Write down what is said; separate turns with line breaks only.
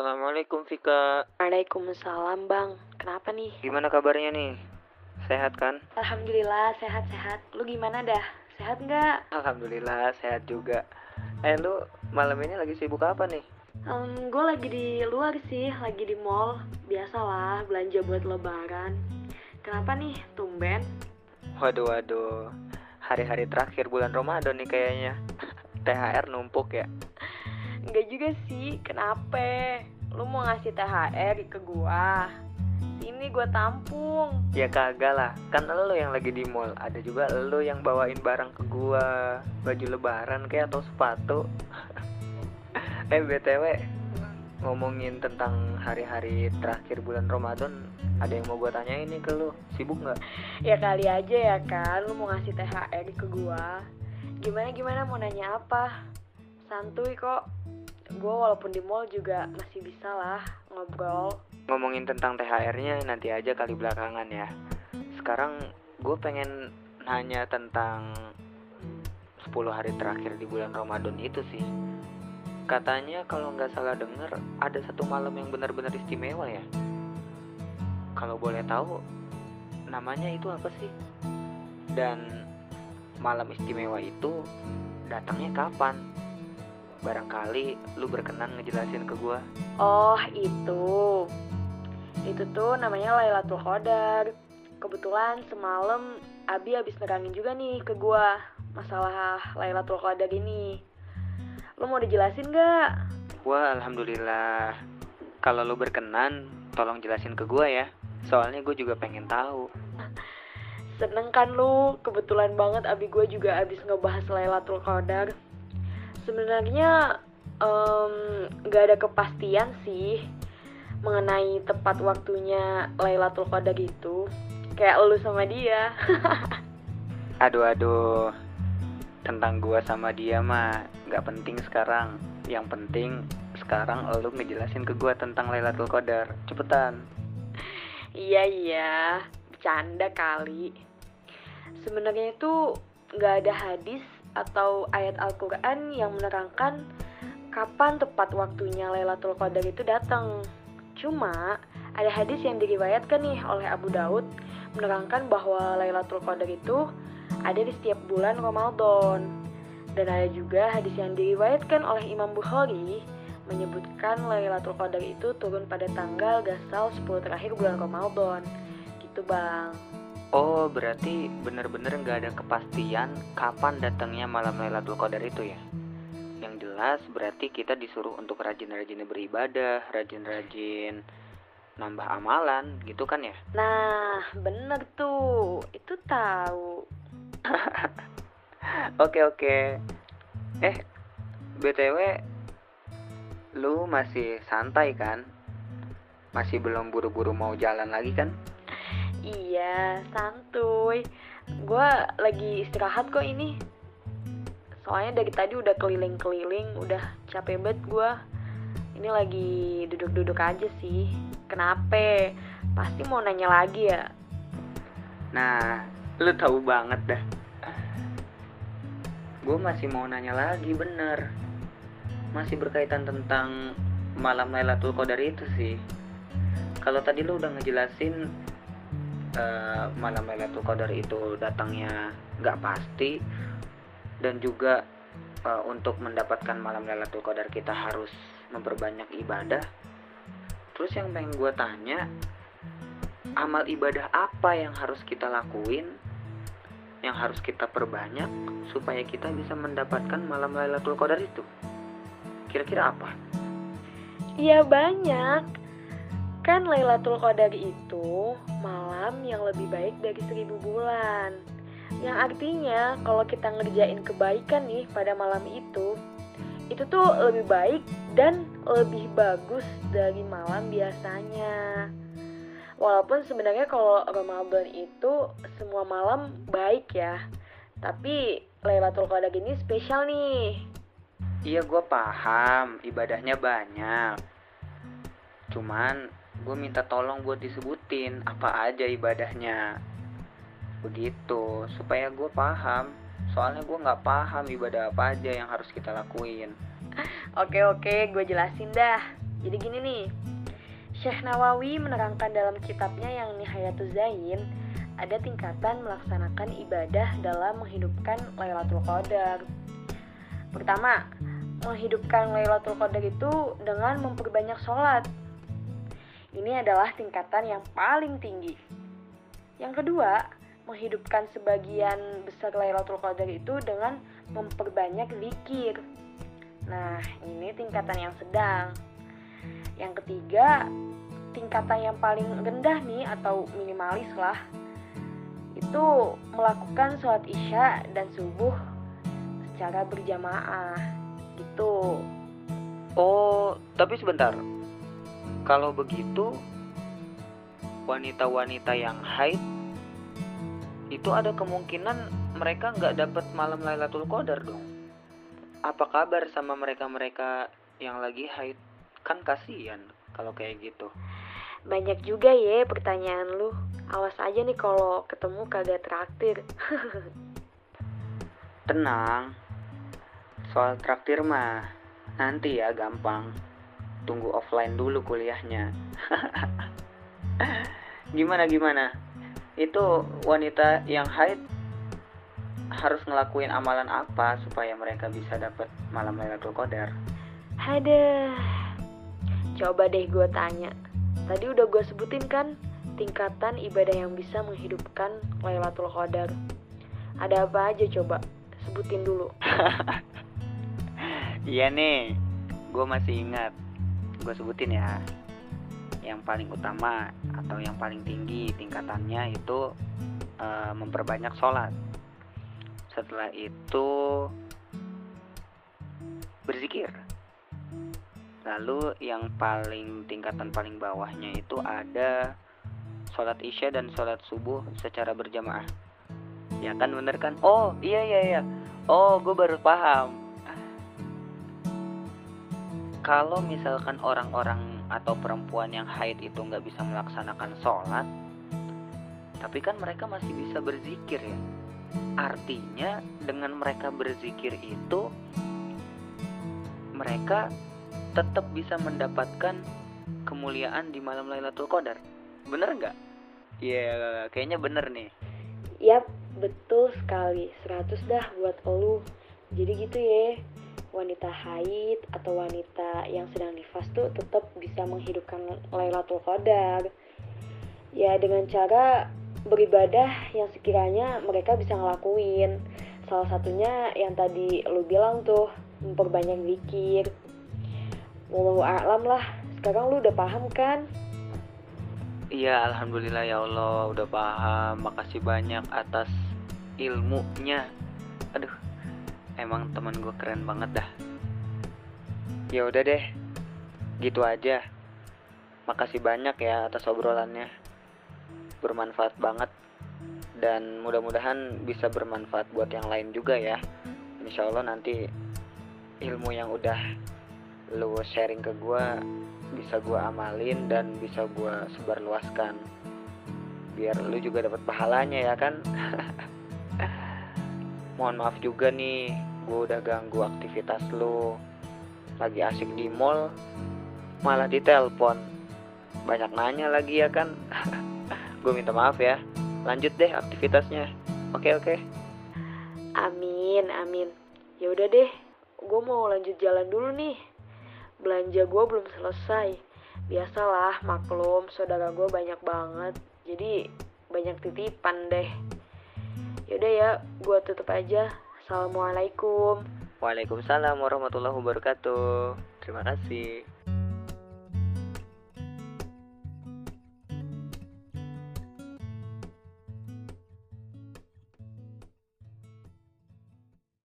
Assalamualaikum Vika.
Waalaikumsalam bang. Kenapa nih?
Gimana kabarnya nih? Sehat kan?
Alhamdulillah sehat-sehat. Lu gimana dah? Sehat nggak?
Alhamdulillah sehat juga. Eh lu malam ini lagi sibuk apa nih?
Um, gue lagi di luar sih, lagi di mall. Biasalah belanja buat lebaran. Kenapa nih? Tumben?
Waduh waduh. Hari-hari terakhir bulan Ramadan nih kayaknya. THR numpuk ya.
Enggak juga sih. Kenapa? Lu mau ngasih THR ke gua? Sini gua tampung.
Ya kagak lah. Kan lu yang lagi di mall. Ada juga lu yang bawain barang ke gua. Baju lebaran kayak atau sepatu. eh BTW ngomongin tentang hari-hari terakhir bulan Ramadan ada yang mau gue tanya ini ke lu sibuk nggak
Ya kali aja ya kan, lu mau ngasih THR ke gua. Gimana gimana mau nanya apa? Santuy kok. Gua walaupun di mall juga masih bisa lah ngobrol.
ngomongin tentang THR-nya nanti aja kali belakangan ya. Sekarang gue pengen nanya tentang 10 hari terakhir di bulan Ramadan itu sih. Katanya kalau nggak salah denger ada satu malam yang benar-benar istimewa ya. Kalau boleh tahu namanya itu apa sih? Dan malam istimewa itu datangnya kapan barangkali lu berkenan ngejelasin ke gua
Oh, itu. Itu tuh namanya Lailatul Qadar. Kebetulan semalam Abi habis nerangin juga nih ke gua masalah Lailatul Qadar ini. Lu mau dijelasin gak?
Wah, alhamdulillah. Kalau lo berkenan, tolong jelasin ke gua ya. Soalnya gue juga pengen tahu.
Seneng kan lu? Kebetulan banget Abi gua juga habis ngebahas Lailatul Qadar. Sebenarnya nggak ada kepastian sih mengenai tepat waktunya Lailatul Qadar itu. Kayak lu sama dia.
Aduh, aduh. Tentang gua sama dia mah nggak penting sekarang. Yang penting sekarang lo ngejelasin ke gua tentang Lailatul Qadar. Cepetan.
Iya iya, bercanda kali. Sebenarnya itu nggak ada hadis atau ayat Al-Quran yang menerangkan kapan tepat waktunya Lailatul Qadar itu datang. Cuma ada hadis yang diriwayatkan nih oleh Abu Daud menerangkan bahwa Lailatul Qadar itu ada di setiap bulan Ramadan. Dan ada juga hadis yang diriwayatkan oleh Imam Bukhari menyebutkan Lailatul Qadar itu turun pada tanggal gasal 10 terakhir bulan Ramadan. Gitu, Bang.
Oh, berarti bener-bener nggak ada kepastian kapan datangnya malam Lailatul Qadar itu ya? Yang jelas berarti kita disuruh untuk rajin-rajin beribadah, rajin-rajin nambah amalan, gitu kan ya?
Nah, bener tuh. Itu tahu.
Oke oke. Eh, btw, lu masih santai kan? Masih belum buru-buru mau jalan lagi kan?
Iya, santuy. Gua lagi istirahat kok ini. Soalnya dari tadi udah keliling-keliling, udah capek banget gua. Ini lagi duduk-duduk aja sih. Kenapa? Pasti mau nanya lagi ya.
Nah, lu tahu banget dah. Gue masih mau nanya lagi bener. Masih berkaitan tentang malam Lailatul Qadar itu sih. Kalau tadi lu udah ngejelasin eh, malam Lailatul Qadar itu datangnya nggak pasti dan juga eh, untuk mendapatkan malam Lailatul Qadar kita harus memperbanyak ibadah. Terus yang pengen gue tanya, amal ibadah apa yang harus kita lakuin yang harus kita perbanyak supaya kita bisa mendapatkan malam Lailatul Qadar itu kira-kira apa
Iya banyak. Kan Lailatul Qadar itu malam yang lebih baik dari seribu bulan. Yang artinya kalau kita ngerjain kebaikan nih pada malam itu, itu tuh lebih baik dan lebih bagus dari malam biasanya. Walaupun sebenarnya kalau Ramadan itu semua malam baik ya. Tapi Lailatul Qadar ini spesial nih.
iya gue paham ibadahnya banyak cuman gue minta tolong buat disebutin apa aja ibadahnya begitu supaya gue paham soalnya gue nggak paham ibadah apa aja yang harus kita lakuin
Oke oke, gue jelasin dah. Jadi gini nih, Syekh Nawawi menerangkan dalam kitabnya yang Nihayatul Zain, ada tingkatan melaksanakan ibadah dalam menghidupkan Lailatul Qadar. Pertama, menghidupkan Lailatul Qadar itu dengan memperbanyak sholat. Ini adalah tingkatan yang paling tinggi. Yang kedua, menghidupkan sebagian besar Lailatul Qadar itu dengan memperbanyak zikir. Nah, ini tingkatan yang sedang. Yang ketiga, tingkatan yang paling rendah nih atau minimalis lah itu melakukan sholat isya dan subuh secara berjamaah gitu.
Oh, tapi sebentar. Kalau begitu, wanita-wanita yang haid itu ada kemungkinan mereka nggak dapat malam Lailatul Qadar dong. Apa kabar sama mereka-mereka yang lagi haid? Kan kasihan kalau kayak gitu.
Banyak juga ya pertanyaan lu. Awas aja nih kalau ketemu kagak traktir.
Tenang. Soal traktir mah nanti ya gampang. Tunggu offline dulu kuliahnya. gimana gimana? Itu wanita yang haid harus ngelakuin amalan apa supaya mereka bisa dapat malam Lailatul Qadar?
Ada. Coba deh gue tanya. Tadi udah gue sebutin kan tingkatan ibadah yang bisa menghidupkan Lailatul Qadar. Ada apa aja coba? Sebutin dulu.
iya nih, gue masih ingat. Gue sebutin ya. Yang paling utama atau yang paling tinggi tingkatannya itu uh, memperbanyak sholat. Setelah itu berzikir. Lalu yang paling tingkatan paling bawahnya itu ada sholat isya dan sholat subuh secara berjamaah. Ya kan bener kan? Oh iya iya iya. Oh gue baru paham. Kalau misalkan orang-orang atau perempuan yang haid itu nggak bisa melaksanakan sholat, tapi kan mereka masih bisa berzikir ya. Artinya dengan mereka berzikir itu mereka tetap bisa mendapatkan kemuliaan di malam Lailatul Qadar. Bener nggak? Iya, yeah, kayaknya bener nih.
Yap, betul sekali. 100 dah buat elu. Jadi gitu ya. Wanita haid atau wanita yang sedang nifas tuh tetap bisa menghidupkan Lailatul Qadar. Ya dengan cara beribadah yang sekiranya mereka bisa ngelakuin. Salah satunya yang tadi lu bilang tuh memperbanyak zikir. Wallahu a'lam lah. Sekarang lu udah paham kan?
Iya, alhamdulillah ya Allah udah paham. Makasih banyak atas ilmunya. Emang teman gue keren banget dah. Ya udah deh, gitu aja. Makasih banyak ya atas obrolannya. Bermanfaat banget. Dan mudah-mudahan bisa bermanfaat buat yang lain juga ya. Insya Allah nanti ilmu yang udah lu sharing ke gue bisa gue amalin dan bisa gue sebarluaskan biar lu juga dapat pahalanya ya kan mohon maaf juga nih gue udah ganggu aktivitas lu. Lagi asik di mall malah ditelepon. Banyak nanya lagi ya kan? Gue minta maaf ya. Lanjut deh aktivitasnya. Oke oke.
Amin amin. Ya udah deh gue mau lanjut jalan dulu nih. Belanja gue belum selesai. Biasalah maklum saudara gue banyak banget. Jadi banyak titipan deh. Yaudah ya gue tutup aja assalamualaikum.
Waalaikumsalam warahmatullahi wabarakatuh. Terima kasih